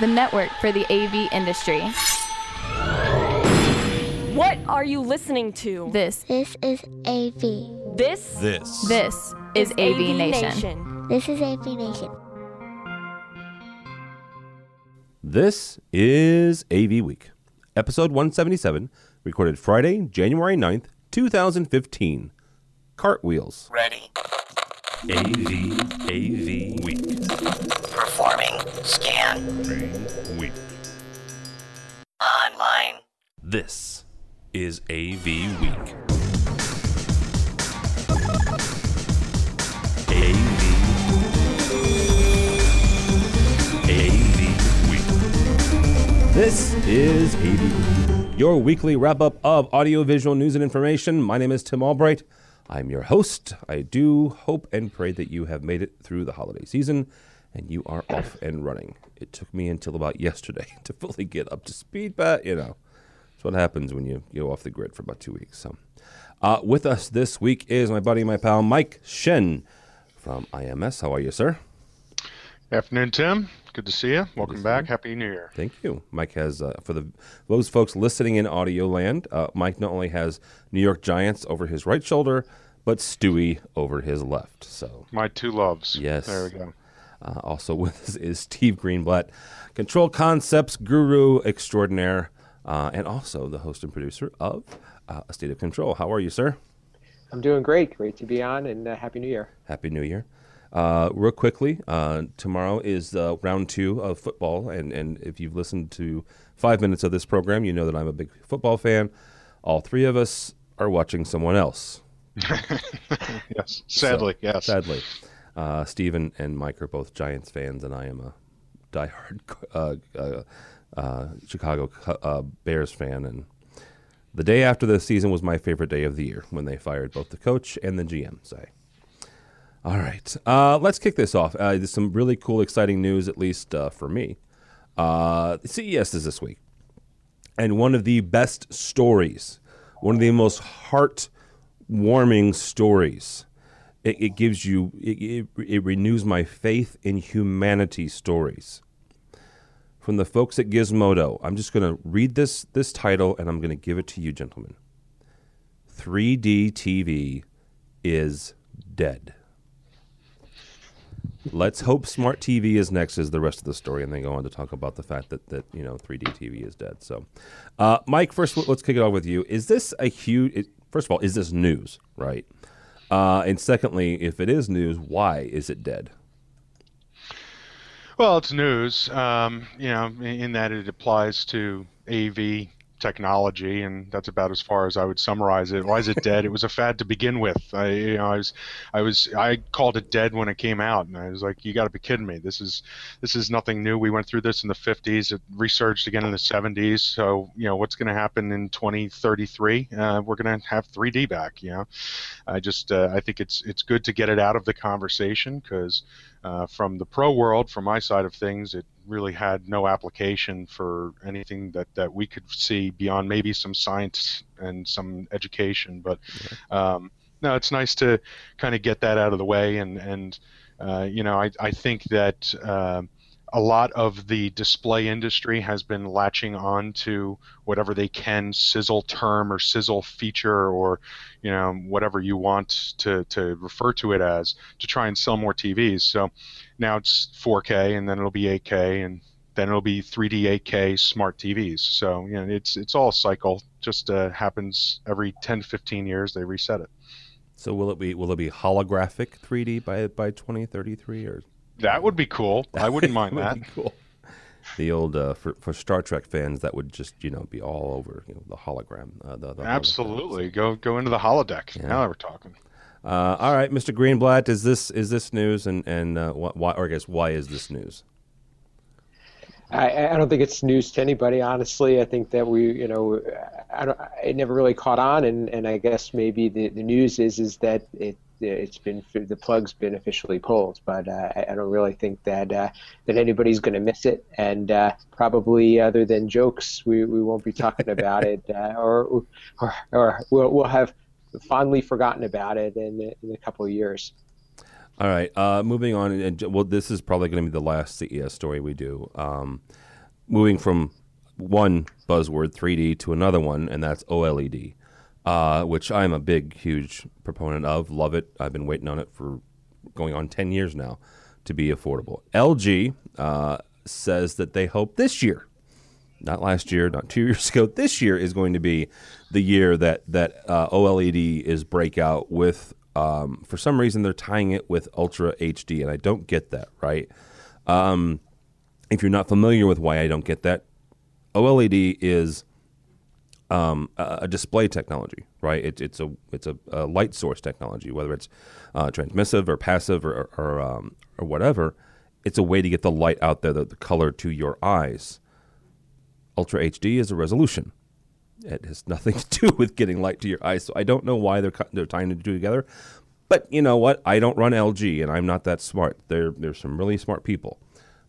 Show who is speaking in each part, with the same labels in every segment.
Speaker 1: the network for the AV industry.
Speaker 2: What are you listening to?
Speaker 1: This,
Speaker 3: This is AV.
Speaker 2: This
Speaker 4: This.
Speaker 1: this is AV, Nation.
Speaker 3: This is AV Nation.
Speaker 4: This is AV Week, episode 177, recorded Friday, January 9th, 2015. Cartwheels.
Speaker 5: Ready.
Speaker 4: AV, AV Week.
Speaker 5: Performing. Scan.
Speaker 4: Week.
Speaker 5: Online.
Speaker 4: This is AV Week. AV. AV Week. This is AV Week, your weekly wrap up of audiovisual news and information. My name is Tim Albright. I'm your host. I do hope and pray that you have made it through the holiday season and you are off and running. It took me until about yesterday to fully get up to speed, but you know, that's what happens when you go off the grid for about two weeks. So, uh, with us this week is my buddy, my pal, Mike Shen from IMS. How are you, sir?
Speaker 6: Afternoon, Tim. Good to see you. Welcome
Speaker 4: see
Speaker 6: back.
Speaker 4: you.
Speaker 6: Happy New Year.
Speaker 4: Thank you. Mike has, uh, for the those folks listening in audio land, uh, Mike not only has New York Giants over his right shoulder, but Stewie over his left. So,
Speaker 6: My two loves.
Speaker 4: Yes.
Speaker 6: There we go.
Speaker 4: Uh, also with us is Steve Greenblatt, Control Concepts guru extraordinaire, uh, and also the host and producer of uh, A State of Control. How are you, sir?
Speaker 7: I'm doing great. Great to be on, and uh, happy New Year.
Speaker 4: Happy New Year. Uh, real quickly, uh, tomorrow is uh, round two of football, and, and if you've listened to five minutes of this program, you know that I'm a big football fan. All three of us are watching someone else.
Speaker 6: Yes. Sadly,
Speaker 4: So,
Speaker 6: yes.
Speaker 4: Sadly. Uh, Steven and Mike are both Giants fans, and I am a diehard uh, uh, uh, Chicago uh, Bears fan. And the day after the season was my favorite day of the year when they fired both the coach and the GM. Say, all right, uh, let's kick this off. Uh, there's some really cool, exciting news, at least uh, for me. Uh, CES is this week, and one of the best stories, one of the most heart-warming stories. It, it gives you it, it, it renews my faith in humanity stories. From the folks at gizmodo i'm just going to read this this title and i'm going to give it to you gentlemen. 3d tv is dead let's hope smart tv is next is the rest of the story and then go on to talk about the fact that that you know 3d tv is dead. So uh, mike first let's kick it off with you. Is this a huge it, first of all is this news right? Uh, and secondly, if it is news, why is it dead?
Speaker 6: Well, it's news, um, you know, in, in that it applies to AV technology, and that's about as far as I would summarize it. Why is it dead? it was a fad to begin with. I, you know, I was, I was, I called it dead when it came out, and I was like, "You got to be kidding me! This is, this is nothing new. We went through this in the '50s. It resurged again in the '70s. So, you know, what's going to happen in 2033? Uh, we're going to have 3D back. You know, I just, uh, I think it's, it's good to get it out of the conversation because uh, from the pro world, from my side of things, it really had no application for anything that, that we could see beyond maybe some science and some education. But um, no, it's nice to kind of get that out of the way. And, and uh, you know, I, I think that uh, a lot of the display industry has been latching on to whatever they can sizzle term or sizzle feature or you know whatever you want to, to refer to it as to try and sell more TVs. So now it's 4K and then it'll be 8K and then it'll be 3D 8K smart TVs. So you know it's it's all cycle. Just uh, happens every 10 to 15 years they reset it.
Speaker 4: So will it be will it be holographic 3D by by 2033 or
Speaker 6: That would be cool. I wouldn't mind
Speaker 4: would
Speaker 6: that.
Speaker 4: cool. The old uh, for for Star Trek fans that would just you know be all over you know, the hologram. Uh, the, the
Speaker 6: Absolutely. Go go into the holodeck.
Speaker 4: Yeah.
Speaker 6: Now we're talking.
Speaker 4: Uh, all right, Mr. Greenblatt, is this is this news and and uh, wh- why or I guess why is this news?
Speaker 7: I, I don't think it's news to anybody, honestly. I think that we, you know, I don't, it never really caught on, and, and I guess maybe the, the news is is that it it's been the plug's been officially pulled, but uh, I, I don't really think that uh, that anybody's going to miss it, and uh, probably other than jokes, we, we won't be talking about it, uh, or, or or we'll we'll have fondly forgotten about it in in a couple of years.
Speaker 4: All right, uh, moving on. And well, this is probably going to be the last CES story we do. Um, moving from one buzzword 3D to another one, and that's OLED, uh, which I'm a big, huge proponent of. Love it. I've been waiting on it for going on 10 years now to be affordable. LG uh, says that they hope this year, not last year, not two years ago, this year is going to be the year that that uh, OLED is breakout with. Um, for some reason, they're tying it with Ultra HD, and I don't get that. Right? Um, if you're not familiar with why I don't get that, OLED is um, a, display technology, right? It, it's a it's a, a, light source technology, whether it's uh, transmissive or passive or or, um, or, whatever. It's a way to get the light out there, the, the color to your eyes. Ultra HD is a resolution. It has nothing to do with getting light to your eyes. So I don't know why they're they're tying the two together. But you know what? I don't run LG, and I'm not that smart. There, there's some really smart people.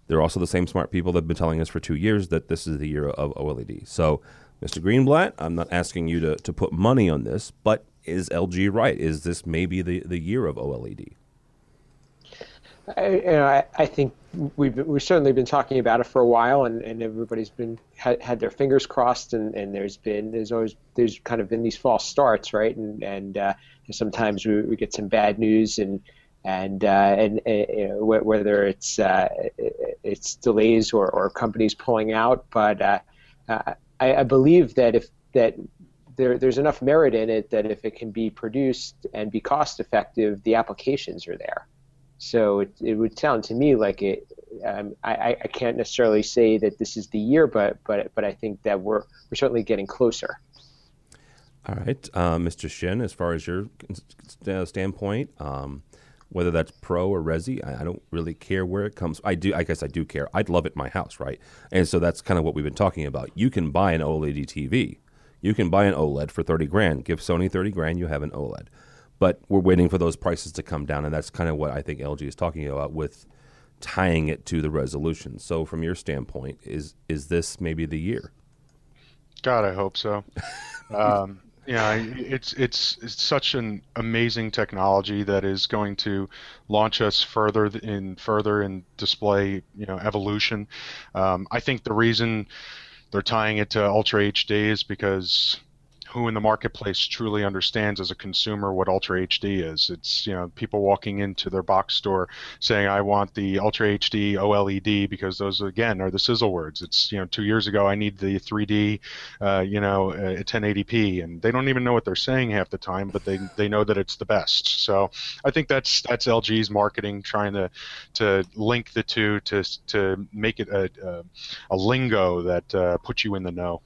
Speaker 4: They're also the same smart people that have been telling us for two years that this is the year of OLED. So, Mr. Greenblatt, I'm not asking you to, to put money on this, but is LG right? Is this maybe the, the year of OLED?
Speaker 7: I, you know, I, I think we've we've certainly been talking about it for a while, and, and everybody's been had, had their fingers crossed, and, and there's been there's always there's kind of been these false starts, right? And and uh, sometimes we, we get some bad news, and and uh, and uh, whether it's uh, it's delays or, or companies pulling out, but uh, uh, I, I believe that if that there, there's enough merit in it that if it can be produced and be cost effective, the applications are there. So it, it would sound to me like it. Um, I, I can't necessarily say that this is the year, but but but I think that we're we're certainly getting closer.
Speaker 4: All right, uh, Mr. Shen, as far as your uh, standpoint, um, whether that's pro or resi, I, I, don't really care where it comes. I do, I guess I do care. I'd love it in my house, right? And so that's kind of what we've been talking about. You can buy an OLED TV, you can buy an OLED for thirty grand. Give Sony thirty grand, you have an OLED but we're waiting for those prices to come down, and that's kind of what I think LG is talking about with tying it to the resolution. So, from your standpoint, is is this maybe the year?
Speaker 6: God, I hope so. um, yeah, it's, it's it's such an amazing technology that is going to launch us further in further in display, you know, evolution. Um, I think the reason they're tying it to Ultra HD is because who in the marketplace truly understands as a consumer what Ultra HD is. It's you know people walking into their box store saying I want the Ultra HD OLED because those again are the sizzle words. It's you know two years ago I need the 3D, uh, you know uh, 1080p, and they don't even know what they're saying half the time, but they they know that it's the best. So I think that's that's LG's marketing trying to to link the two to to make it a a, a lingo that uh, puts you in the know.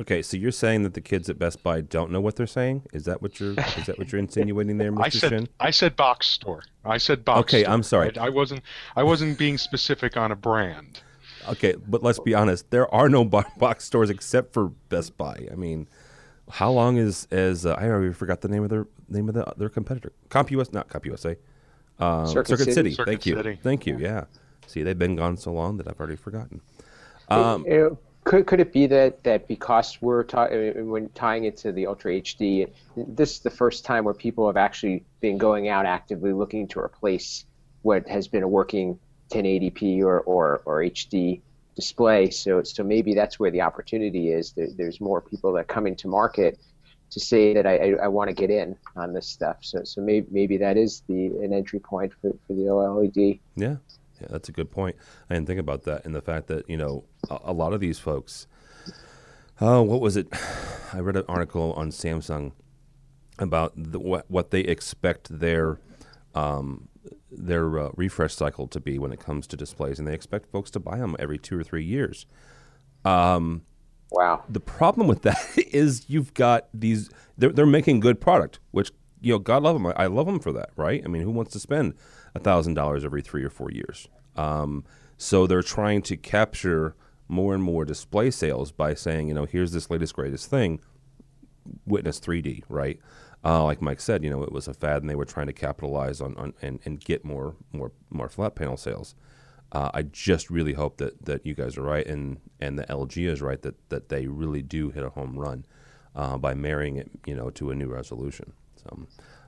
Speaker 4: Okay, so you're saying that the kids at Best Buy don't know what they're saying? Is that what you're is that what you're insinuating there, Mr.
Speaker 6: I said
Speaker 4: Shen?
Speaker 6: I said box store. I said box.
Speaker 4: Okay,
Speaker 6: store.
Speaker 4: I'm sorry.
Speaker 6: I, I, wasn't I wasn't being specific on a brand.
Speaker 4: Okay, but let's be honest. There are no box stores except for Best Buy. I mean, how long is as uh, I already forgot the name of their name of the, their competitor? CompUS, not CompUSA. Um,
Speaker 7: Circuit,
Speaker 4: Circuit,
Speaker 7: City.
Speaker 4: City.
Speaker 6: Circuit
Speaker 4: Thank you. Thank you. Yeah. See, they've been gone so long that I've already forgotten. Um,
Speaker 7: could could it be that that because we're ta- when tying it to the Ultra HD, this is the first time where people have actually been going out actively looking to replace what has been a working 1080p or or, or HD display. So so maybe that's where the opportunity is. There, there's more people that come into market to say that I, I, I want to get in on this stuff. So so maybe maybe that is the an entry point for, for the OLED.
Speaker 4: Yeah. Yeah, that's a good point. I didn't think about that, and the fact that you know a, a lot of these folks. Oh, what was it? I read an article on Samsung about the, what what they expect their um, their uh, refresh cycle to be when it comes to displays, and they expect folks to buy them every two or three years. Um,
Speaker 7: wow.
Speaker 4: The problem with that is you've got these. They're, they're making good product, which you know, God love them. I, I love them for that, right? I mean, who wants to spend $1,000 every three or four years. Um, so they're trying to capture more and more display sales by saying, you know, here's this latest, greatest thing, witness 3D, right? Uh, like Mike said, you know, it was a fad, and they were trying to capitalize on, on and, and get more more more flat panel sales. Uh, I just really hope that, that you guys are right, and, and the LG is right that, that they really do hit a home run uh, by marrying it, you know, to a new resolution. So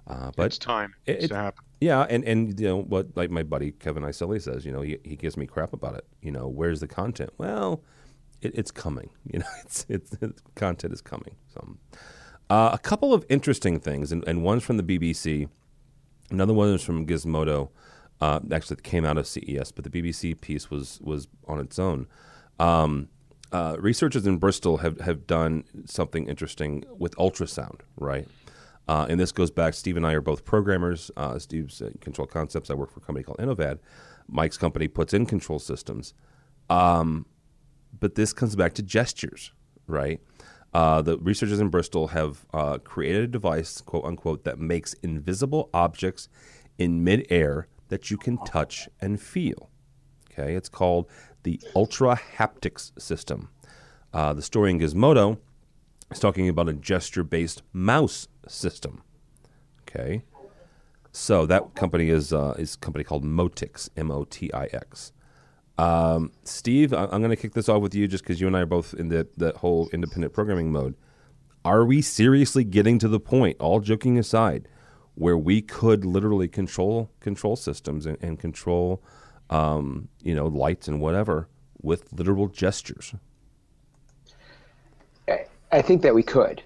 Speaker 4: Uh, but
Speaker 6: it's time
Speaker 4: it, it,
Speaker 6: to happen.
Speaker 4: Yeah, and and you know what, like my buddy Kevin Iselli says, you know, he, he gives me crap about it. You know, where's the content? Well, it, it's coming. You know, it's, it's, it's content is coming. So, uh, a couple of interesting things, and, and one's from the BBC, another one is from Gizmodo. Uh, actually, it came out of CES, but the BBC piece was was on its own. Um, uh, researchers in Bristol have, have done something interesting with ultrasound, right? Uh, and this goes back. Steve and I are both programmers. Uh, Steve's Control Concepts. I work for a company called Innovad. Mike's company puts in control systems. Um, but this comes back to gestures, right? Uh, the researchers in Bristol have uh, created a device, quote unquote, that makes invisible objects in midair that you can touch and feel. Okay, it's called the Ultra Haptics System. Uh, the story in Gizmodo is talking about a gesture based mouse system. Okay. So that company is uh, is a company called Motix, M O T I X. Um, Steve, I- am going to kick this off with you just because you and I are both in the, that whole independent programming mode. Are we seriously getting to the point, all joking aside, where we could literally control control systems and, and control, um, you know, lights and whatever with literal gestures?
Speaker 7: I think that we could,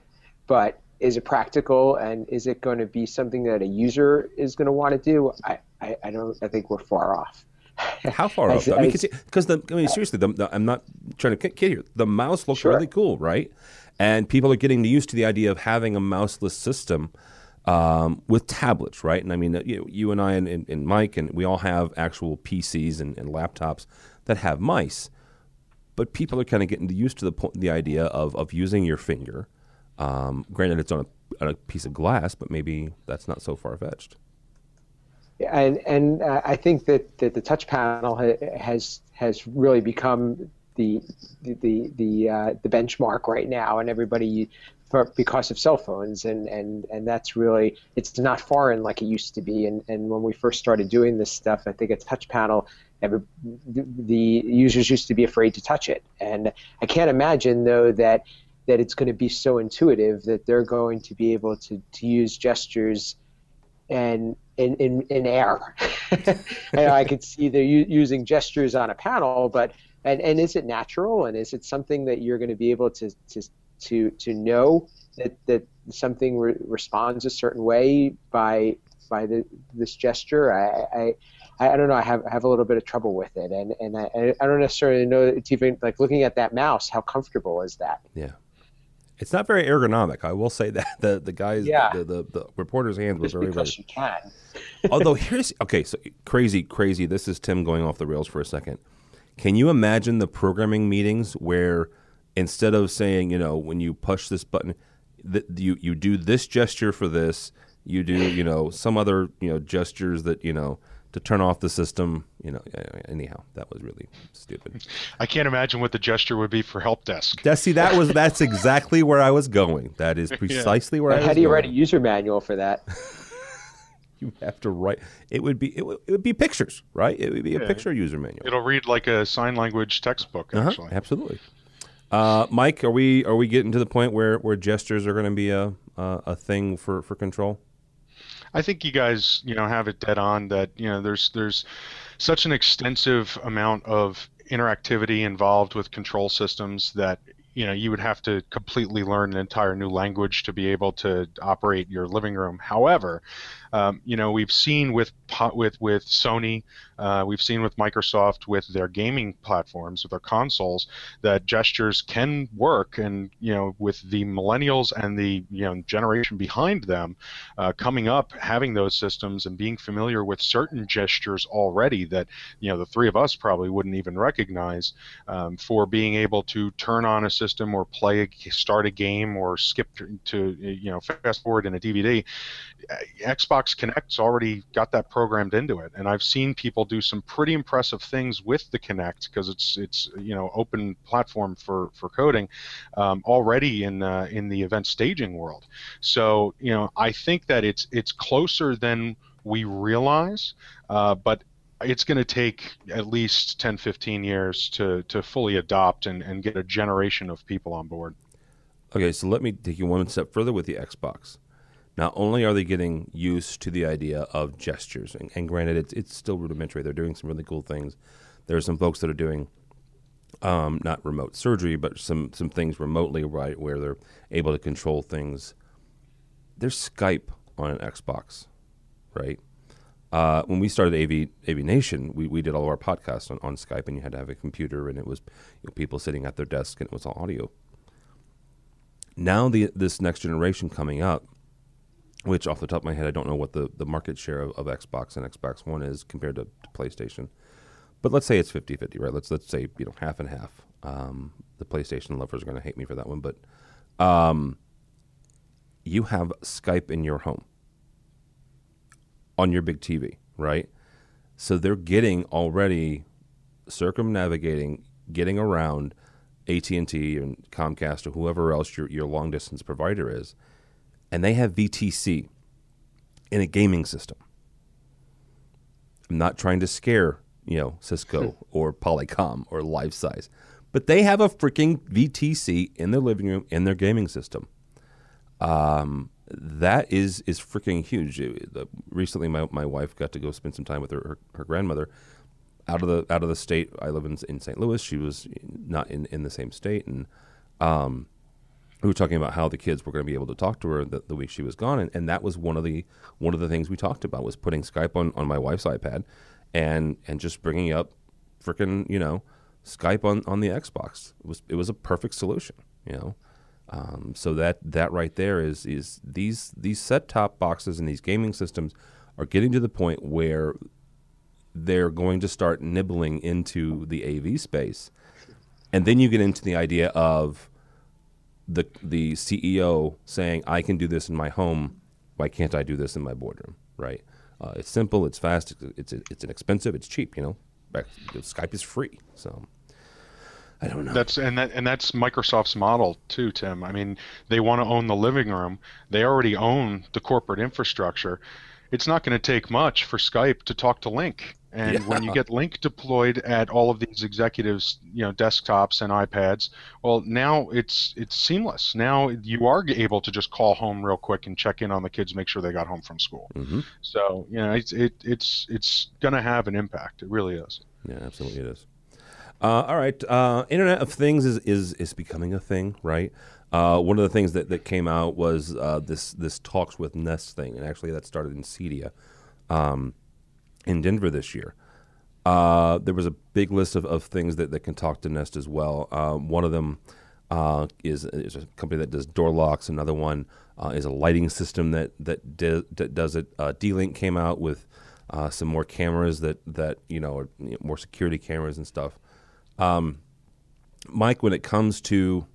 Speaker 7: but is it practical and is it going to be something that a user is going to want to do? I, I, I don't. I think we're far off.
Speaker 4: How far off? I mean, because the I mean, seriously, the, the, I'm not trying to kid here. The mouse looks sure. really cool, right? And people are getting used to the idea of having a mouseless system um, with tablets, right? And I mean, you, you and I and, and, and, Mike and we all have actual PCs and, and laptops that have mice but people are kind of getting used to the the idea of, of using your finger. Um, granted, it's on a, on a, piece of glass, but maybe that's not so far fetched.
Speaker 7: Yeah, and and uh, I think that, that the touch panel ha- has has really become the the the uh, the benchmark right now, and everybody for, because of cell phones, and, and and that's really it's not foreign like it used to be. And and when we first started doing this stuff, I think a touch panel Every, the users used to be afraid to touch it, and I can't imagine though that that it's going to be so intuitive that they're going to be able to, to use gestures and in, in, in air. and I could see they're u- using gestures on a panel, but and, and is it natural and is it something that you're going to be able to to to, to know that, that something re- responds a certain way by by the, this gesture? I, I I, I, don't know. I have have a little bit of trouble with it, and and I, I don't necessarily know. It's even like looking at that mouse. How comfortable is that?
Speaker 4: Yeah. It's not very ergonomic. I will say that the the guys, yeah. the, the, the reporter's hands was very
Speaker 7: because
Speaker 4: very.
Speaker 7: you can.
Speaker 4: Although here's okay, so crazy, crazy. This is Tim going off the rails for a second. Can you imagine the programming meetings where instead of saying, you know, when you push this button, that you you do this gesture for this, you do, you know, some other, you know, gestures that you know to turn off the system. You know, anyhow, that was really stupid.
Speaker 6: I can't imagine what the gesture would be for help desk.
Speaker 4: That, see, that was that's exactly where I was going. That is precisely yeah. where
Speaker 7: but
Speaker 4: I.
Speaker 7: How do you
Speaker 4: going.
Speaker 7: write a user manual for that?
Speaker 4: you have to write. It would be it would, it would be pictures, right? It would be a picture user manual.
Speaker 6: It'll read like a sign language textbook.
Speaker 4: Uh-huh, absolutely. Uh, Mike, are we are we getting to the point where, where gestures are going to be a, a a thing for, for control?
Speaker 6: I think you guys, you know, have it dead on that you know there's there's such an extensive amount of interactivity involved with control systems that you know you would have to completely learn an entire new language to be able to operate your living room. However, um, you know we've seen with with with Sony, uh, we've seen with Microsoft with their gaming platforms, with their consoles, that gestures can work, and you know with the millennials and the you know generation behind them uh, coming up, having those systems and being familiar with certain gestures already that you know the three of us probably wouldn't even recognize um, for being able to turn on a system or play a, start a game or skip to you know fast forward in a DVD. Xbox Kinect's already got that programmed into it, and I've seen people do some pretty impressive things with the Kinect because it's it's you know open platform for for coding um, already in uh, in the event staging world. So you know I think that it's it's closer than we realize, uh, but it's going to take at least 10, 15 years to, to fully adopt and, and get a generation of people on board.
Speaker 4: Okay, so let me take you one step further with the Xbox. Not only are they getting used to the idea of gestures, and, and granted, it's, it's still rudimentary. They're doing some really cool things. There are some folks that are doing um, not remote surgery, but some some things remotely, right, where they're able to control things. There's Skype on an Xbox, right? Uh, when we started AV AV Nation, we, we did all of our podcasts on, on Skype, and you had to have a computer, and it was you know, people sitting at their desk, and it was all audio. Now the this next generation coming up, which off the top of my head, I don't know what the, the market share of, of Xbox and Xbox One is compared to, to PlayStation but let's say it's 50-50, right? Let's let's say you know half and half. Um, the PlayStation lovers are going to hate me for that one, but um, you have Skype in your home on your big TV, right? So they're getting already circumnavigating, getting around AT and T and Comcast or whoever else your your long distance provider is, and they have VTC in a gaming system. I'm not trying to scare you know, Cisco or Polycom or Lifesize. But they have a freaking VTC in their living room in their gaming system. Um, that is is freaking huge. It, recently, my, my wife got to go spend some time with her, her, her, grandmother out of the out of the state. I live in, in St. Louis. She was not in, in the same state, and um, we were talking about how the kids were going to be able to talk to her the, the week she was gone, and, and that was one of the one of the things we talked about was putting Skype on, on my wife's iPad and and just bringing up freaking you know Skype on, on the Xbox. It was it was a perfect solution, you know. Um, so that that right there is is these these set top boxes and these gaming systems are getting to the point where they're going to start nibbling into the AV space, and then you get into the idea of the the CEO saying, "I can do this in my home. Why can't I do this in my boardroom?" Right? Uh, it's simple, it's fast, it's, it's inexpensive, it's cheap. You know, Skype is free, so. I don't know.
Speaker 6: That's and that and that's Microsoft's model too, Tim. I mean, they want to own the living room. They already own the corporate infrastructure. It's not going to take much for Skype to talk to Lync. And yeah. when you get Lync deployed at all of these executives, you know, desktops and iPads, well, now it's it's seamless. Now you are able to just call home real quick and check in on the kids, make sure they got home from school. Mm-hmm. So you know, it's it, it's it's going to have an impact. It really is.
Speaker 4: Yeah, absolutely, it is. Uh, all right, uh, Internet of Things is is is becoming a thing, right? Uh, one of the things that, that came out was uh, this this talks with Nest thing, and actually that started in CEDIA. Um, in Denver this year. Uh, there was a big list of, of things that, that can talk to Nest as well. Uh, one of them is, is a company that does door locks. Another one is a lighting system that that, di- that does it. D-Link came out with some more cameras that that you know are you know, more security cameras and stuff. Um, Mike, when it comes to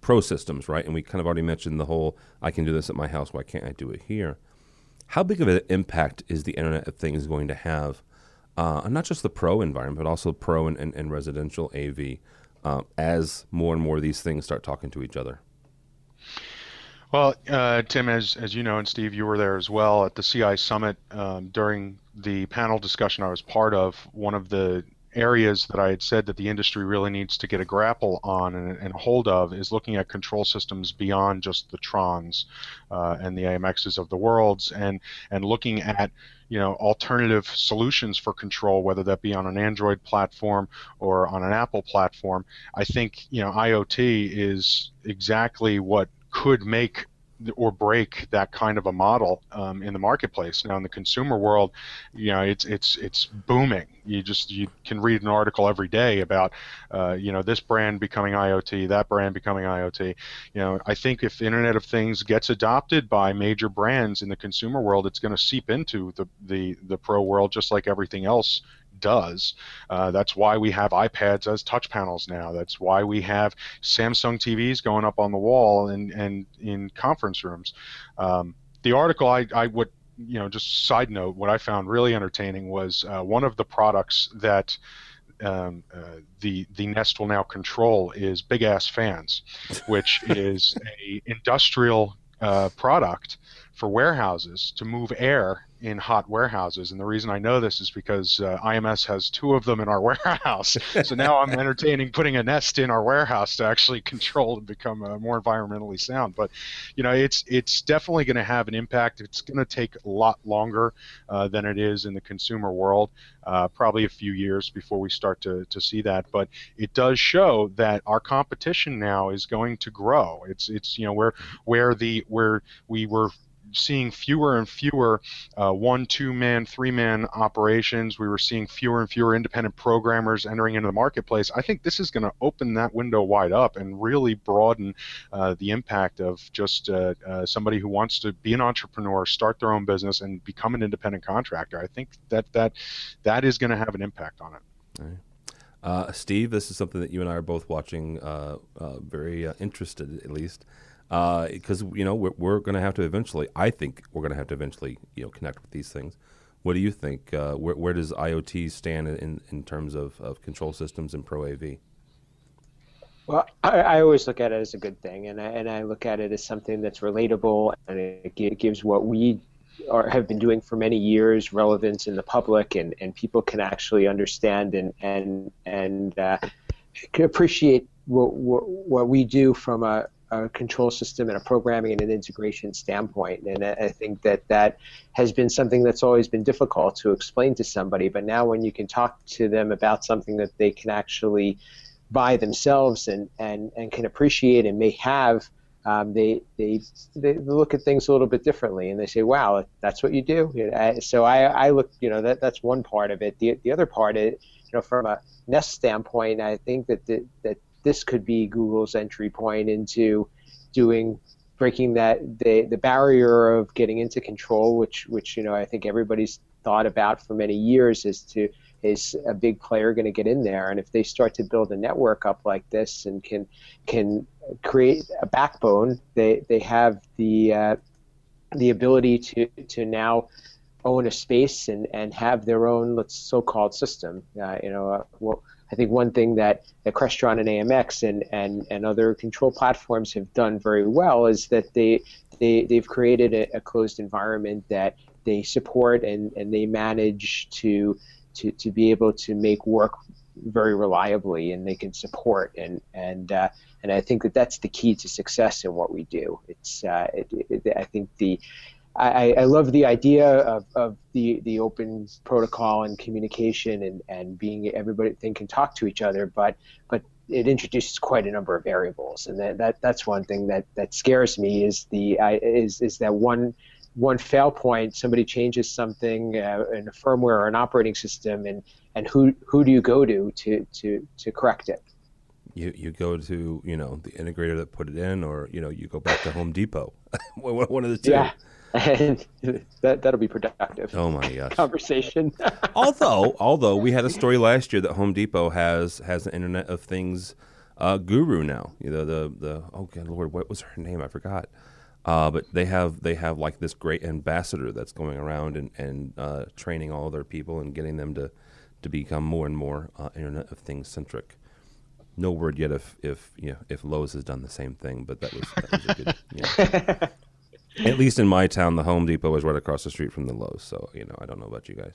Speaker 4: pro systems, right? And we kind of already mentioned the whole "I can do this at my house. Why can't I do it here?" How big of an impact is the Internet of Things going to have, uh, not just the pro environment, but also pro and, and, and residential AV, uh, as more and more of these things start talking to each other?
Speaker 6: Well, uh, Tim, as as you know, and Steve, you were there as well at the CI Summit um, during the panel discussion I was part of. One of the areas that I had said that the industry really needs to get a grapple on and, and hold of is looking at control systems beyond just the Trons uh, and the AMXs of the worlds, and and looking at you know alternative solutions for control, whether that be on an Android platform or on an Apple platform. I think you know IoT is exactly what could make or break that kind of a model um, in the marketplace. Now, in the consumer world, you know, it's it's it's booming. You just you can read an article every day about, uh, you know, this brand becoming IoT, that brand becoming IoT. You know, I think if Internet of Things gets adopted by major brands in the consumer world, it's going to seep into the the the pro world just like everything else does. Uh, that's why we have iPads as touch panels now. That's why we have Samsung TVs going up on the wall and, and in conference rooms. Um, the article I, I would you know just side note what I found really entertaining was uh, one of the products that um, uh, the the Nest will now control is big ass fans, which is a industrial uh, product for warehouses to move air in hot warehouses. And the reason I know this is because uh, IMS has two of them in our warehouse. so now I'm entertaining putting a nest in our warehouse to actually control and become uh, more environmentally sound. But you know, it's it's definitely going to have an impact. It's going to take a lot longer uh, than it is in the consumer world. Uh, probably a few years before we start to, to see that, but it does show that our competition now is going to grow. It's it's you know where where the where we were seeing fewer and fewer uh, one, two man, three man operations. We were seeing fewer and fewer independent programmers entering into the marketplace. I think this is going to open that window wide up and really broaden uh, the impact of just uh, uh, somebody who wants to be an entrepreneur, start their own business, and become an independent contractor. I think that that that is going to have an impact on it.
Speaker 4: Uh, Steve, this is something that you and I are both watching, uh, very interested at least because uh, you know we're, we're going to have to eventually. I think we're going to have to eventually you know connect with these things. What do you think? Uh, where, where, does IoT stand in, in terms of, of control systems and Pro AV?
Speaker 7: Well, I, I, always look at it as a good thing, and I, and I look at it as something that's relatable, and it, it gives what we are, have been doing for many years relevance in the public, and, and people can actually understand and and and uh, appreciate what, what, what we do from a a control system and a programming and an integration standpoint. And I think that that has been something that's always been difficult to explain to somebody. But now, when you can talk to them about something that they can actually buy themselves and, and, and can appreciate and may have, um, they, they they look at things a little bit differently and they say, "Wow, that's what you do." So I, I look, you know, that that's one part of it. The, the other part, is, you know, from a Nest standpoint, I think that the, that this could be Google's entry point into doing breaking that the the barrier of getting into control, which which you know I think everybody's thought about for many years, is to is a big player going to get in there, and if they start to build a network up like this and can can create a backbone, they they have the uh, the ability to to now own a space and, and have their own let's so-called system. Uh, you know, uh, well, I think one thing that, that Crestron and AMX and, and, and other control platforms have done very well is that they, they, they've created a, a closed environment that they support and, and they manage to, to, to be able to make work very reliably and they can support and and uh, and I think that that's the key to success in what we do. It's uh, it, it, I think the I, I love the idea of, of the, the open protocol and communication and, and being everybody they can talk to each other, but but it introduces quite a number of variables, and that, that that's one thing that, that scares me is the is is that one one fail point somebody changes something uh, in a firmware or an operating system, and and who who do you go to to to to correct it?
Speaker 4: You you go to you know the integrator that put it in, or you know you go back to Home Depot, one of the two.
Speaker 7: Yeah and that that'll be productive.
Speaker 4: Oh my gosh,
Speaker 7: conversation.
Speaker 4: although although we had a story last year that Home Depot has has an Internet of Things uh, guru now. You know the the oh good lord what was her name I forgot. Uh, but they have they have like this great ambassador that's going around and and uh, training all their people and getting them to to become more and more uh, Internet of Things centric. No word yet if if you know, if Lowe's has done the same thing, but that was, that was a good. You know. At least in my town, the Home Depot is right across the street from the Lowe's. So you know, I don't know about you guys.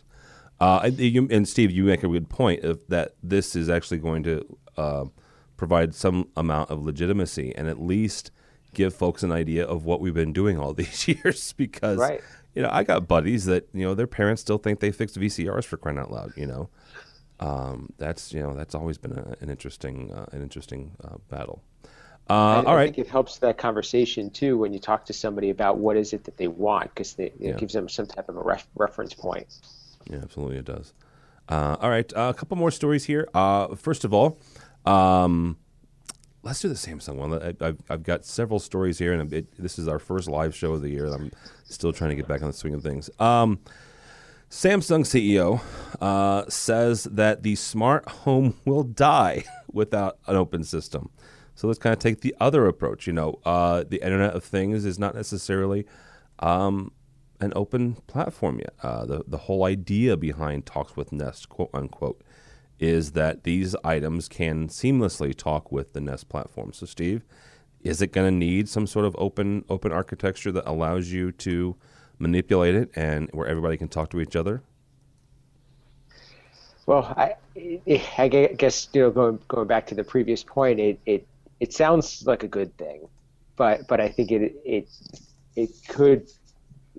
Speaker 4: Uh, you, and Steve, you make a good point of that. This is actually going to uh, provide some amount of legitimacy and at least give folks an idea of what we've been doing all these years. Because
Speaker 7: right.
Speaker 4: you know, I got buddies that you know their parents still think they fixed VCRs for crying out loud. You know, um, that's you know that's always been a, an interesting uh, an interesting uh, battle. Uh, all right. I
Speaker 7: think it helps that conversation too when you talk to somebody about what is it that they want because it yeah. gives them some type of a ref- reference point.
Speaker 4: Yeah, absolutely, it does. Uh, all right, uh, a couple more stories here. Uh, first of all, um, let's do the Samsung one. I, have I've got several stories here, and it, this is our first live show of the year. I'm still trying to get back on the swing of things. Um, Samsung CEO uh, says that the smart home will die without an open system. So let's kind of take the other approach. You know, uh, the Internet of Things is not necessarily um, an open platform yet. Uh, the the whole idea behind Talks with Nest, quote unquote, is that these items can seamlessly talk with the Nest platform. So, Steve, is it going to need some sort of open open architecture that allows you to manipulate it and where everybody can talk to each other?
Speaker 7: Well, I, I guess you know going going back to the previous point, it, it it sounds like a good thing, but but I think it it it could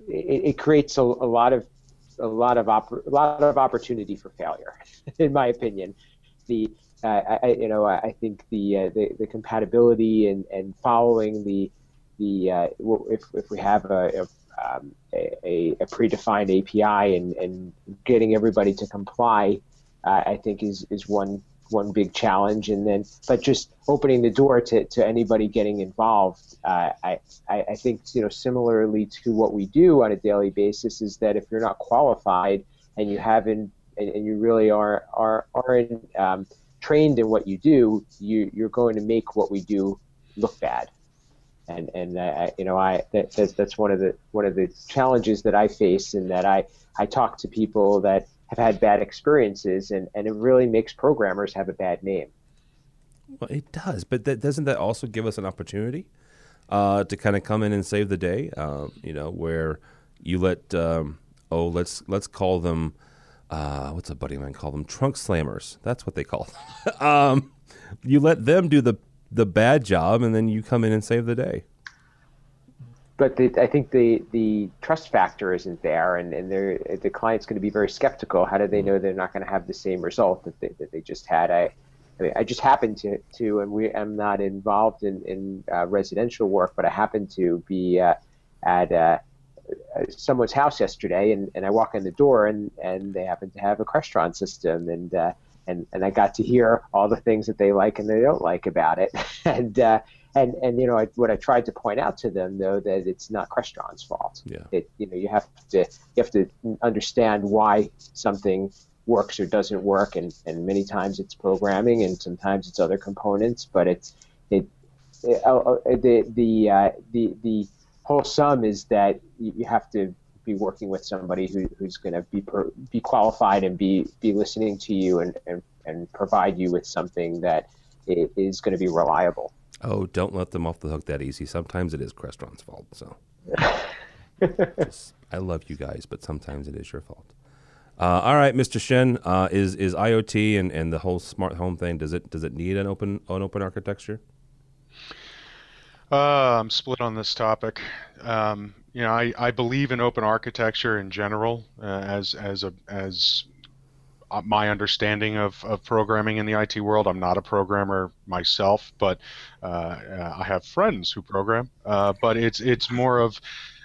Speaker 7: it, it creates a, a lot of a lot of oppor- a lot of opportunity for failure, in my opinion. The uh, I, you know I think the, uh, the the compatibility and, and following the the uh, if if we have a, a um, a, a, predefined API and, and getting everybody to comply, uh, I think is is one one big challenge. And then, but just opening the door to, to anybody getting involved, uh, I, I think, you know, similarly to what we do on a daily basis is that if you're not qualified and you haven't, and, and you really are, are, aren't um, trained in what you do, you, you're going to make what we do look bad. And, and uh, you know, I, that, that's, that's one of the, one of the challenges that I face in that I, I talk to people that, have had bad experiences, and, and it really makes programmers have a bad name.
Speaker 4: Well, it does, but that, doesn't that also give us an opportunity uh, to kind of come in and save the day? Um, you know, where you let um, oh let's let's call them uh, what's a buddy of mine call them trunk slammers. That's what they call them. um, you let them do the the bad job, and then you come in and save the day
Speaker 7: but the, I think the the trust factor isn't there, and and the client's going to be very skeptical. How do they know they're not going to have the same result that they, that they just had? I, I, mean, I just happened to to, and we I'm not involved in in uh, residential work, but I happened to be uh, at uh, someone's house yesterday, and, and I walk in the door, and and they happen to have a Crestron system, and uh, and and I got to hear all the things that they like and they don't like about it, and uh, and and you know I, what I tried to point out to them though that it's not Crestron's fault.
Speaker 4: Yeah.
Speaker 7: It you know you have to you have to understand why something works or doesn't work, and and many times it's programming, and sometimes it's other components, but it's it, it uh, the the uh, the the whole sum is that you have to be working with somebody who, who's going to be per, be qualified and be be listening to you and, and and provide you with something that is going to be reliable.
Speaker 4: Oh, don't let them off the hook that easy. Sometimes it is Crestron's fault. So, Just, I love you guys, but sometimes it is your fault. Uh, all right, Mr. Shen, uh, is is IoT and, and the whole smart home thing? Does it does it need an open an open architecture?
Speaker 6: Uh, I'm split on this topic. Um, you know, I, I believe in open architecture in general uh, as as a as my understanding of, of programming in the IT world. I'm not a programmer myself, but uh, uh, I have friends who program. Uh, but it's it's more of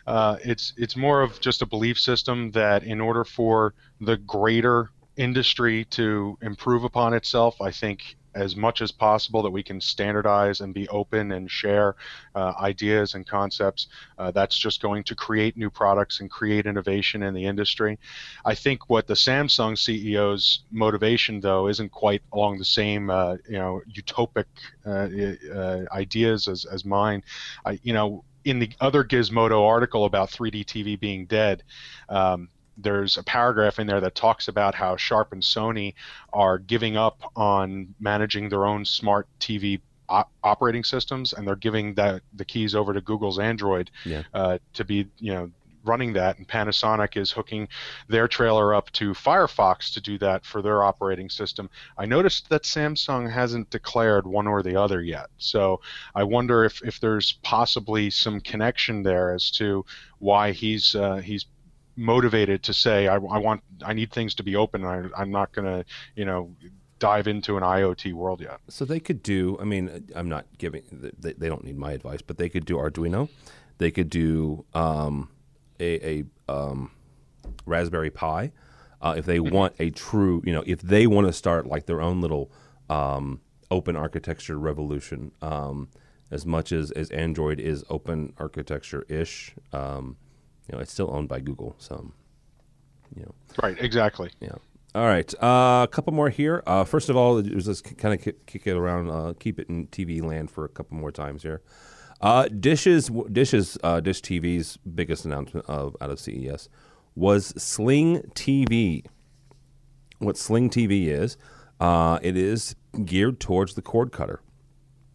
Speaker 6: uh, it's it's more of just a belief system that in order for the greater industry to improve upon itself, I think as much as possible that we can standardize and be open and share uh, ideas and concepts. Uh, that's just going to create new products and create innovation in the industry. I think what the Samsung CEO's motivation, though, isn't quite along the same, uh, you know, utopic uh, uh, ideas as, as mine. I, you know, in the other Gizmodo article about 3D TV being dead, um, there's a paragraph in there that talks about how Sharp and Sony are giving up on managing their own smart TV op- operating systems, and they're giving that the keys over to Google's Android
Speaker 4: yeah.
Speaker 6: uh, to be, you know, running that. And Panasonic is hooking their trailer up to Firefox to do that for their operating system. I noticed that Samsung hasn't declared one or the other yet, so I wonder if, if there's possibly some connection there as to why he's uh, he's motivated to say I, I want I need things to be open. I, I'm not going to you know dive into an IoT world yet.
Speaker 4: So they could do. I mean, I'm not giving. They, they don't need my advice, but they could do Arduino. They could do um, a, a um, Raspberry Pi uh, if they mm-hmm. want a true. You know, if they want to start like their own little um, open architecture revolution. Um, as much as, as Android is open architecture ish, um, you know, it's still owned by Google. So, you know.
Speaker 6: Right. Exactly.
Speaker 4: Yeah. All right. Uh, a couple more here. Uh, first of all, let's just kind of kick, kick, it around, uh, keep it in TV land for a couple more times here. Uh, Dishes, Dishes, uh, Dish TV's biggest announcement of out of CES was Sling TV. What Sling TV is, uh, it is geared towards the cord cutter.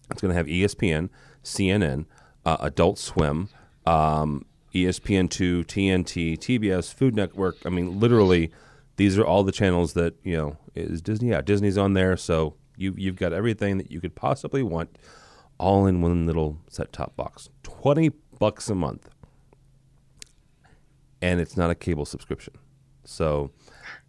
Speaker 4: It's going to have ESPN, CNN, uh, Adult Swim, um, ESPN2, TNT, TBS, Food Network. I mean, literally, these are all the channels that you know is Disney. Yeah, Disney's on there, so you you've got everything that you could possibly want, all in one little set top box. Twenty bucks a month, and it's not a cable subscription. So.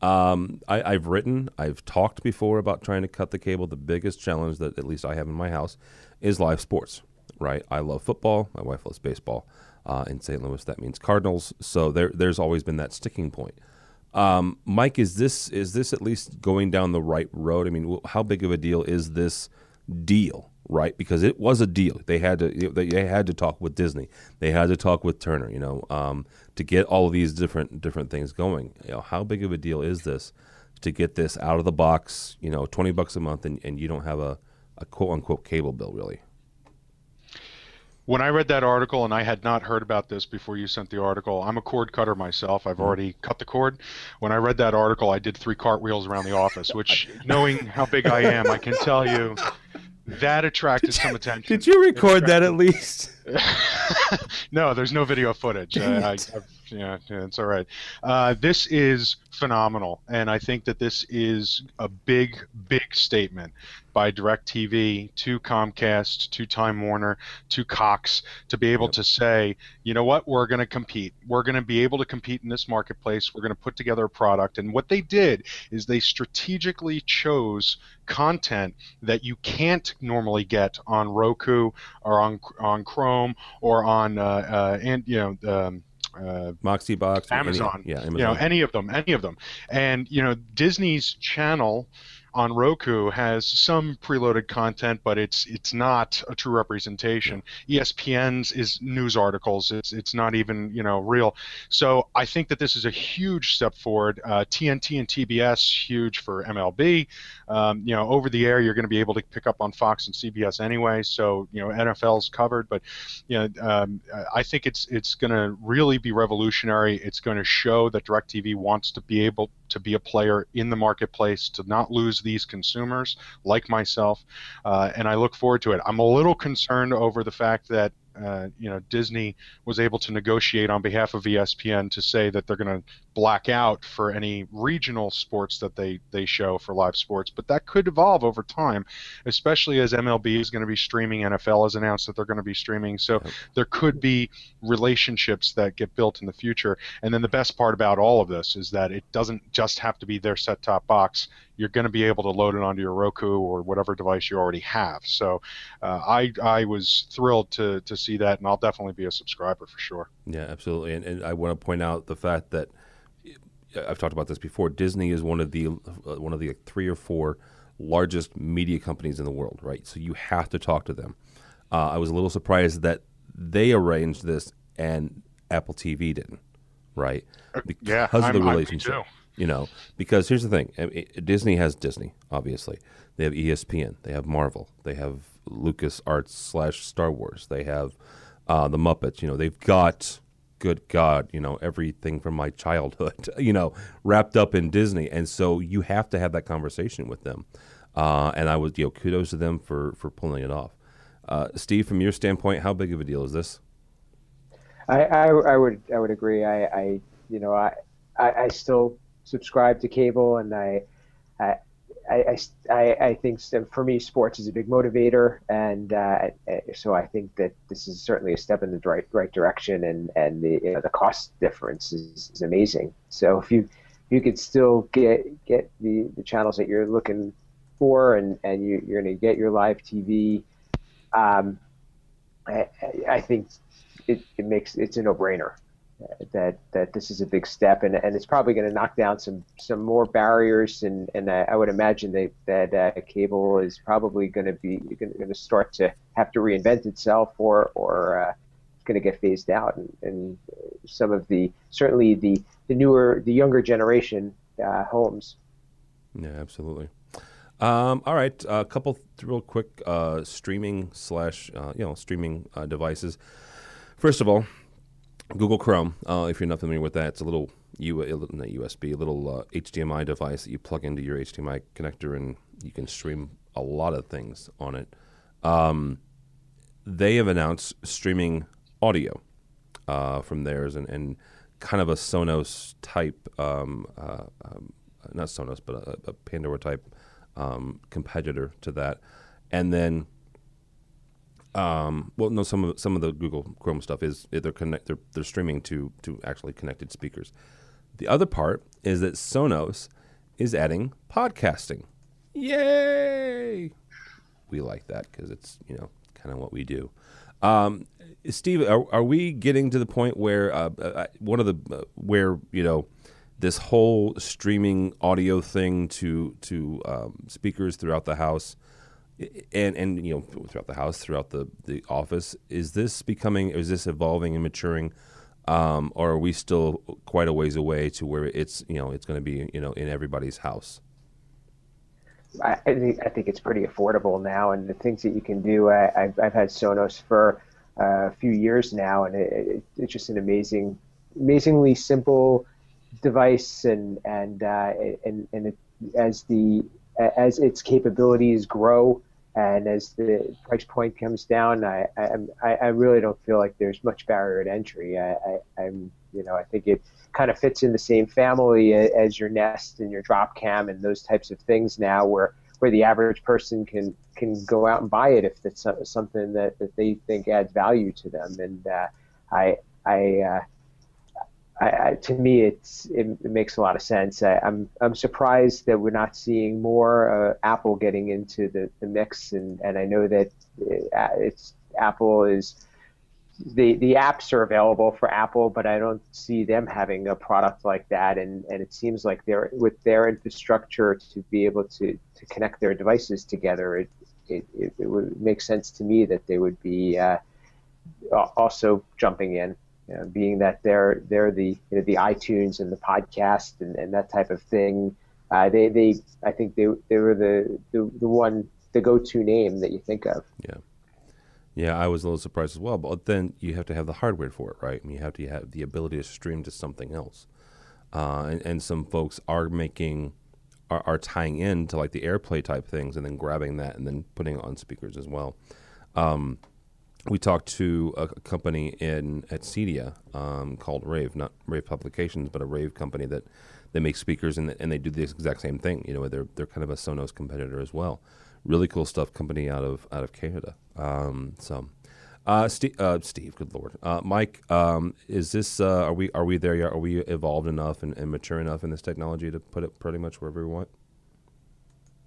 Speaker 4: Um, I, have written, I've talked before about trying to cut the cable. The biggest challenge that at least I have in my house is live sports. Right? I love football. My wife loves baseball. Uh, in St. Louis, that means Cardinals. So there, there's always been that sticking point. Um, Mike, is this is this at least going down the right road? I mean, how big of a deal is this deal? Right, because it was a deal. They had to they had to talk with Disney. They had to talk with Turner. You know, um, to get all of these different different things going. You know, how big of a deal is this to get this out of the box? You know, twenty bucks a month, and, and you don't have a, a quote unquote cable bill really
Speaker 6: when I read that article, and I had not heard about this before you sent the article, I'm a cord cutter myself. I've mm-hmm. already cut the cord. When I read that article, I did three cartwheels around the office, which, knowing how big I am, I can tell you that attracted
Speaker 4: did
Speaker 6: some attention.
Speaker 4: Did you record that at least?
Speaker 6: no, there's no video footage. Uh, I, yeah, yeah, it's all right. Uh, this is phenomenal, and I think that this is a big, big statement by DirecTV to Comcast, to Time Warner, to Cox to be able yep. to say, you know what, we're going to compete. We're going to be able to compete in this marketplace. We're going to put together a product. And what they did is they strategically chose content that you can't normally get on Roku or on on Chrome or on uh, uh, and you know. Um, uh,
Speaker 4: Boxee Box,
Speaker 6: Amazon,
Speaker 4: any, yeah, Amazon.
Speaker 6: you know, any of them, any of them, and you know, Disney's channel on Roku has some preloaded content, but it's it's not a true representation. ESPN's is news articles. It's it's not even you know real. So I think that this is a huge step forward. Uh, TNT and TBS huge for MLB. Um, you know, over the air you're going to be able to pick up on Fox and CBS anyway. So you know NFL's covered, but you know um, I think it's it's going to really be revolutionary. It's going to show that DirecTV wants to be able to be a player in the marketplace, to not lose these consumers like myself, uh, and I look forward to it. I'm a little concerned over the fact that uh, you know Disney was able to negotiate on behalf of ESPN to say that they're going to black out for any regional sports that they they show for live sports, but that could evolve over time, especially as MLB is going to be streaming, NFL has announced that they're going to be streaming, so there could be relationships that get built in the future. And then the best part about all of this is that it doesn't just have to be their set-top box. You're going to be able to load it onto your Roku or whatever device you already have. So uh, I I was thrilled to to see that, and I'll definitely be a subscriber for sure.
Speaker 4: Yeah, absolutely. And, and I want to point out the fact that I've talked about this before. Disney is one of the uh, one of the three or four largest media companies in the world, right? So you have to talk to them. Uh, I was a little surprised that they arranged this and Apple TV didn't, right?
Speaker 6: Uh, because yeah, of
Speaker 4: the relationship. You know, because here's the thing: Disney has Disney, obviously. They have ESPN. They have Marvel. They have Lucas Arts slash Star Wars. They have uh, the Muppets. You know, they've got good God, you know, everything from my childhood, you know, wrapped up in Disney. And so you have to have that conversation with them. Uh, and I was, you know, kudos to them for, for pulling it off. Uh, Steve, from your standpoint, how big of a deal is this?
Speaker 7: I, I, I would I would agree. I, I you know I, I, I still subscribe to cable, and I, I I, I, I think for me, sports is a big motivator, and uh, so I think that this is certainly a step in the right right direction, and and the you know, the cost difference is, is amazing. So if you if you could still get get the, the channels that you're looking for, and and you, you're going to get your live TV, um, I, I think it, it makes it's a no brainer that that this is a big step, and, and it's probably going to knock down some some more barriers, and and I, I would imagine that that uh, cable is probably going to be going to start to have to reinvent itself, or or uh, it's going to get phased out, and, and some of the certainly the the newer the younger generation uh, homes.
Speaker 4: Yeah, absolutely. Um, all right, a couple real quick uh, streaming slash uh, you know streaming uh, devices. First of all, Google Chrome, uh, if you're not familiar with that, it's a little U, not USB, a little uh, HDMI device that you plug into your HDMI connector, and you can stream a lot of things on it. Um, they have announced streaming audio uh, from theirs and, and kind of a Sonos type, um, uh, um, not Sonos, but a, a Pandora type um, competitor to that. And then, um, well, no, some of some of the Google Chrome stuff is they're connect they're, they're streaming to to actually connected speakers. The other part is that Sonos is adding podcasting. Yay! We like that because it's you know kind of what we do. Um, Steve, are, are, we getting to the point where uh, uh, one of the uh, where you know this whole streaming audio thing to to um, speakers throughout the house and and you know throughout the house throughout the the office is this becoming is this evolving and maturing um, or are we still quite a ways away to where it's you know it's going to be you know in everybody's house
Speaker 7: I, I, think it's pretty affordable now, and the things that you can do. I, have I've had Sonos for uh, a few years now, and it, it, it's just an amazing, amazingly simple device, and and uh, and and it, as the as its capabilities grow, and as the price point comes down, I, I, I really don't feel like there's much barrier to entry. I, I, am you know, I think it kind of fits in the same family as your Nest and your Dropcam and those types of things now, where where the average person can can go out and buy it if it's something that, that they think adds value to them. And uh, I I uh, I, I, to me, it's it, it, makes a lot of sense. I, am I'm, I'm surprised that we're not seeing more uh, Apple getting into the, the mix, and, and I know that uh, it's Apple is the the apps are available for Apple, but I don't see them having a product like that. And, and it seems like they're with their infrastructure to be able to, to connect their devices together. It, it, it, it would make sense to me that they would be uh, also jumping in you know, being that they're they're the you know, the iTunes and the podcast and, and that type of thing. Uh, they they I think they they were the, the the one the go to name that you think of.
Speaker 4: Yeah. Yeah, I was a little surprised as well. But then you have to have the hardware for it, right? Mean, you have to have the ability to stream to something else. Uh, and, and some folks are making are, are tying in to like the AirPlay type things, and then grabbing that and then putting it on speakers as well. Um, we talked to a company in at Cedia um, called Rave, not Rave Publications, but a Rave company that they make speakers and, and they do the exact same thing. You know, they're they're kind of a Sonos competitor as well. Really cool stuff. Company out of out of Canada. Um, so, uh, Steve, uh, Steve, good lord, uh, Mike, um, is this uh, are we are we there yet? Are we evolved enough and, and mature enough in this technology to put it pretty much wherever we want?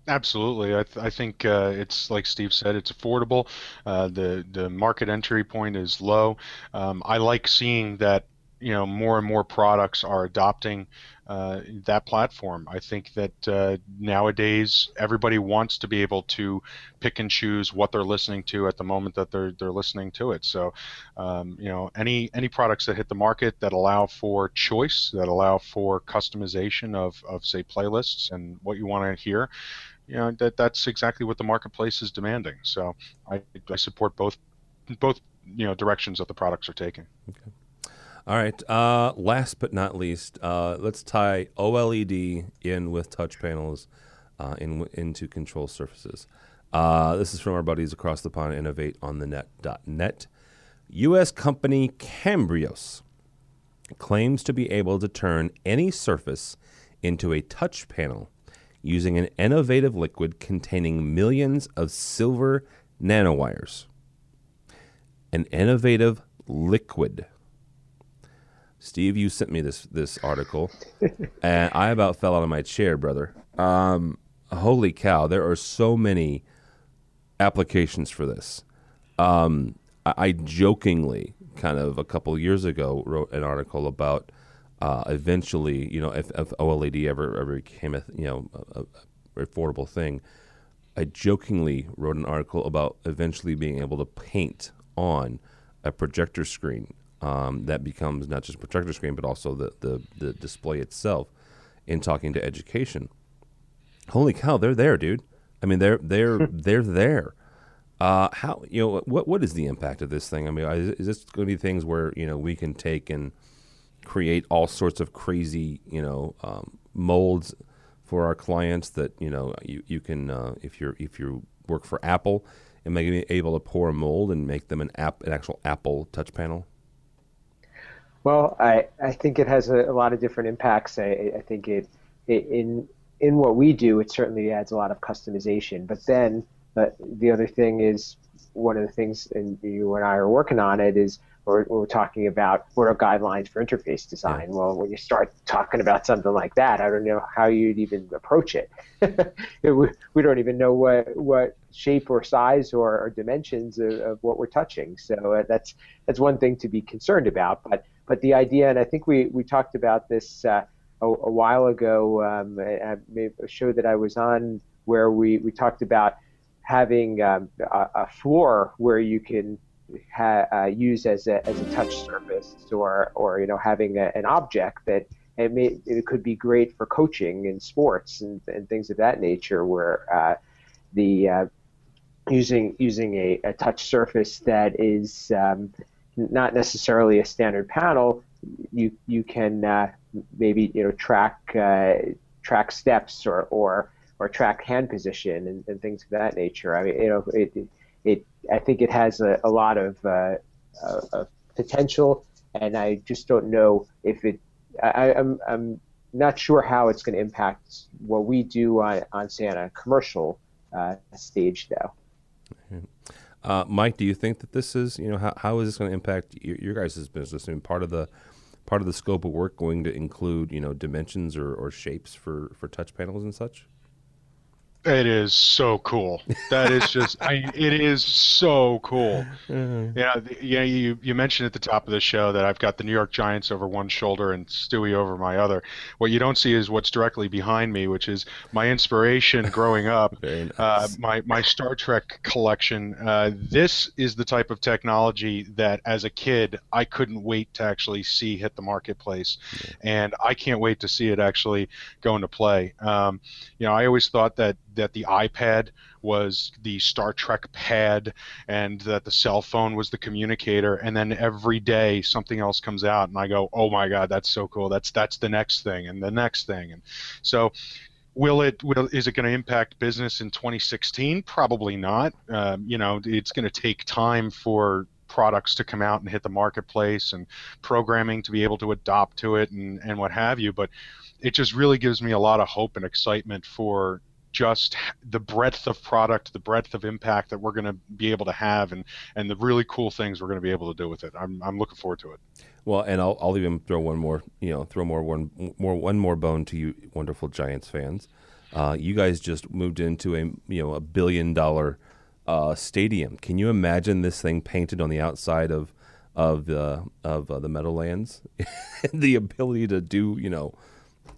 Speaker 6: Absolutely, I, th- I think uh, it's like Steve said, it's affordable. Uh, the the market entry point is low. Um, I like seeing that you know more and more products are adopting uh, that platform. I think that uh, nowadays everybody wants to be able to pick and choose what they're listening to at the moment that they're they're listening to it. So, um, you know, any any products that hit the market that allow for choice, that allow for customization of of say playlists and what you want to hear you know that that's exactly what the marketplace is demanding. So I, I support both both you know directions that the products are taking.
Speaker 4: Okay. All right. Uh, last but not least, uh, let's tie OLED in with touch panels uh, in, into control surfaces. Uh, this is from our buddies across the pond, Inavate on the Net.net. U.S. company Cambrios claims to be able to turn any surface into a touch panel using an innovative liquid containing millions of silver nanowires. An innovative liquid. Steve, you sent me this this article, and I about fell out of my chair, brother. Um, holy cow! There are so many applications for this. Um, I, I, jokingly, kind of a couple years ago, wrote an article about uh, eventually, you know, if, if, OLED ever ever became a you know a, a affordable thing, I jokingly wrote an article about eventually being able to paint on a projector screen um, that becomes not just a projector screen but also the, the, the display itself in talking to education. Holy cow, they're there, dude. I mean, they're they're they're there. Uh, how you know what what is the impact of this thing? I mean, is, is this going to be things where you know we can take and create all sorts of crazy, you know, um, molds for our clients that you know you, you can uh, if you're if you work for Apple? Am I going to be able to pour a mold and make them an app, an actual Apple touch panel?
Speaker 7: Well, I, I think it has a, a lot of different impacts. I, I think it, it, in in what we do, it certainly adds a lot of customization. But then uh, the other thing is one of the things, and you and I are working on it, is we're, we're talking about what are guidelines for interface design. Well, when you start talking about something like that, I don't know how you'd even approach it. we don't even know what what shape or size or, or dimensions of, of, what we're touching. So uh, that's that's one thing to be concerned about. But but the idea, and I think we we talked about this uh, a, a, while ago, um, a, a show that I was on where we we talked about having um, a, a, floor where you can ha- uh, use as a, as a touch surface or, or you know having a, an object that it, may, it could be great for coaching in sports and, and things of that nature where uh, the uh, using using a, a touch surface that is um, not necessarily a standard panel you you can uh, maybe you know track uh, track steps or, or or track hand position and, and things of that nature. I mean, you know, it, it, I think it has a, a lot of, uh, uh, potential, and I just don't know if it. I, I'm, I'm not sure how it's going to impact what we do on, on say on a commercial uh, stage, though.
Speaker 4: Uh, Mike, do you think that this is, you know, how, how is this going to impact your, your guys' business? I mean, part of the part of the scope of work going to include, you know, dimensions or, or shapes for, for touch panels and such?
Speaker 6: It is so cool. That is just, I, it is so cool. Mm-hmm. Yeah, yeah. You you mentioned at the top of the show that I've got the New York Giants over one shoulder and Stewie over my other. What you don't see is what's directly behind me, which is my inspiration growing up. nice. uh, my my Star Trek collection. Uh, this is the type of technology that, as a kid, I couldn't wait to actually see hit the marketplace, yeah. and I can't wait to see it actually go into play. Um, you know, I always thought that that the iPad was the Star Trek pad and that the cell phone was the communicator and then every day something else comes out and I go, "Oh my god, that's so cool. That's that's the next thing and the next thing." And so will it will is it going to impact business in 2016 probably not um, you know it's going to take time for products to come out and hit the marketplace and programming to be able to adopt to it and, and what have you but it just really gives me a lot of hope and excitement for just the breadth of product, the breadth of impact that we're going to be able to have, and and the really cool things we're going to be able to do with it. I'm I'm looking forward to it.
Speaker 4: Well, and I'll I'll even throw one more, you know, throw more one more one more bone to you, wonderful Giants fans. Uh, you guys just moved into a you know a billion dollar uh, stadium. Can you imagine this thing painted on the outside of of the of uh, the Meadowlands? the ability to do you know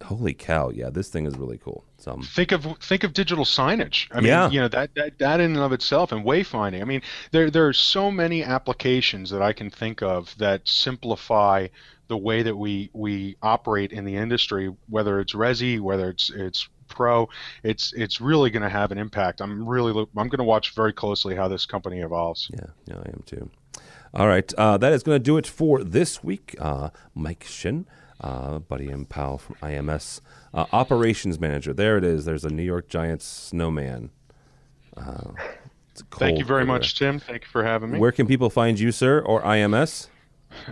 Speaker 4: Holy cow! Yeah, this thing is really cool. So um,
Speaker 6: think of think of digital signage. I mean, yeah. you know that, that that in and of itself, and wayfinding. I mean, there there are so many applications that I can think of that simplify the way that we we operate in the industry. Whether it's resi, whether it's it's pro, it's it's really going to have an impact. I'm really I'm going to watch very closely how this company evolves.
Speaker 4: Yeah, yeah, I am too. All right, uh, that is going to do it for this week. Uh, Mike Shen uh, buddy and pal from IMS. Uh, operations manager. There it is. There's a New York Giants snowman.
Speaker 6: Uh, Thank you very much, Tim. Thank you for having me.
Speaker 4: Where can people find you, sir, or IMS?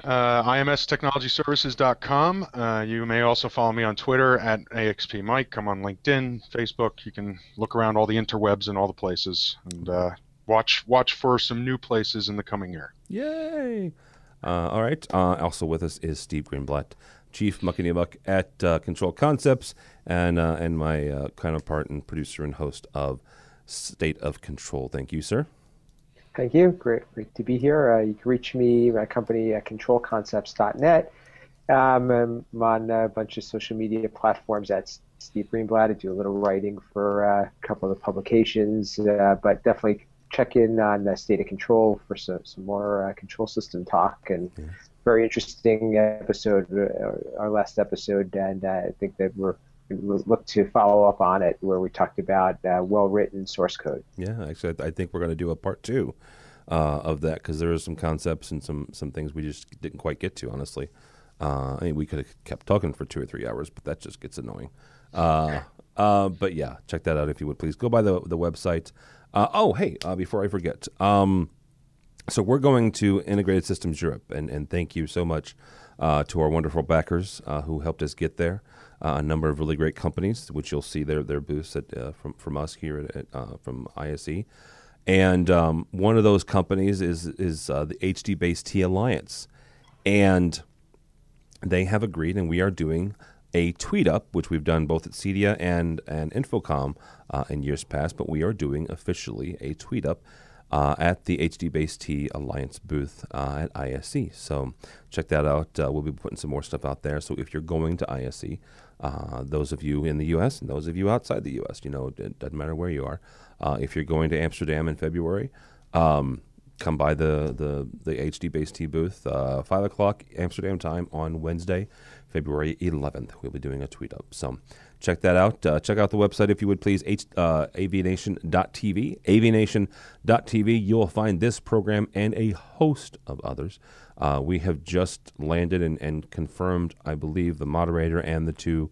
Speaker 6: Uh, IMSTechnologyServices.com. Uh, you may also follow me on Twitter at AXP Mike. I'm on LinkedIn, Facebook. You can look around all the interwebs and all the places, and uh, watch watch for some new places in the coming year.
Speaker 4: Yay! Uh, all right. Uh, also with us is Steve Greenblatt. Chief Muckaneemuck at uh, Control Concepts, and uh, and my uh, counterpart and producer and host of State of Control. Thank you, sir.
Speaker 7: Thank you. Great, great to be here. Uh, you can reach me, my company at controlconcepts.net. Um, I'm on a bunch of social media platforms at Steve Greenblatt. I do a little writing for uh, a couple of the publications, uh, but definitely check in on the State of Control for some, some more uh, control system talk and very interesting episode, uh, our last episode, and uh, I think that we're we'll look to follow up on it where we talked about uh, well-written source code.
Speaker 4: Yeah, actually, I think we're going to do a part two uh, of that because there are some concepts and some some things we just didn't quite get to. Honestly, uh, I mean, we could have kept talking for two or three hours, but that just gets annoying. Uh, but yeah, check that out if you would please. Go by the the website oh, hey, before I forget, um, so we're going to Integrated Systems Europe, and, and thank you so much uh, to our wonderful backers uh, who helped us get there. Uh, a number of really great companies, which you'll see their their booths at, uh, from from us here at, at from ISE. And um, one of those companies is is the HDBaseT Alliance, and they have agreed, and we are doing a tweet up, which we've done both at CEDIA and and InfoComm uh, in years past, but we are doing officially a tweet up uh, at the HDBaseT Alliance booth uh, at ISE. So check that out. Uh, we'll be putting some more stuff out there. So if you're going to ISE, uh, those of you in the U.S. and those of you outside the U.S., you know, it doesn't matter where you are. Uh, if you're going to Amsterdam in February, um, come by the the the HDBaseT booth, uh, five o'clock Amsterdam time on Wednesday, February 11th. We'll be doing a tweet up. So check that out. Uh, check out the website if you would please, H, uh, avnation.tv. avnation.tv. You'll find this program and a host of others. Uh, we have just landed and, and confirmed, I believe, the moderator and the two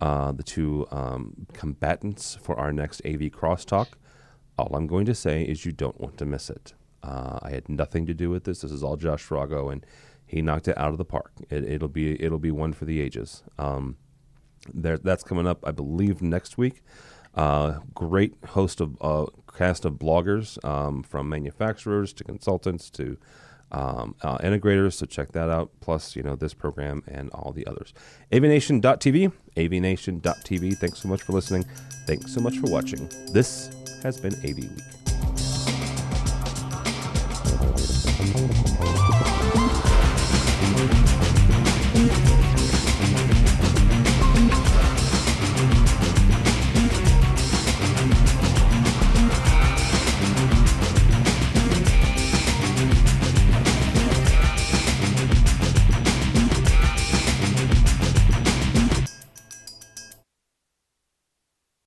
Speaker 4: uh, the two um, combatants for our next AV crosstalk. All I'm going to say is you don't want to miss it. Uh, I had nothing to do with this. This is all Josh Srago, and he knocked it out of the park. It, will be it'll be one for the ages. Um, there, that's coming up, I believe, next week. Uh, great host of uh, cast of bloggers um, from manufacturers to consultants to um, uh, integrators. So check that out. Plus, you know this program and all the others. Avnation.tv. Avnation.tv. Thanks so much for listening. Thanks so much for watching. This has been AV Week. ああ!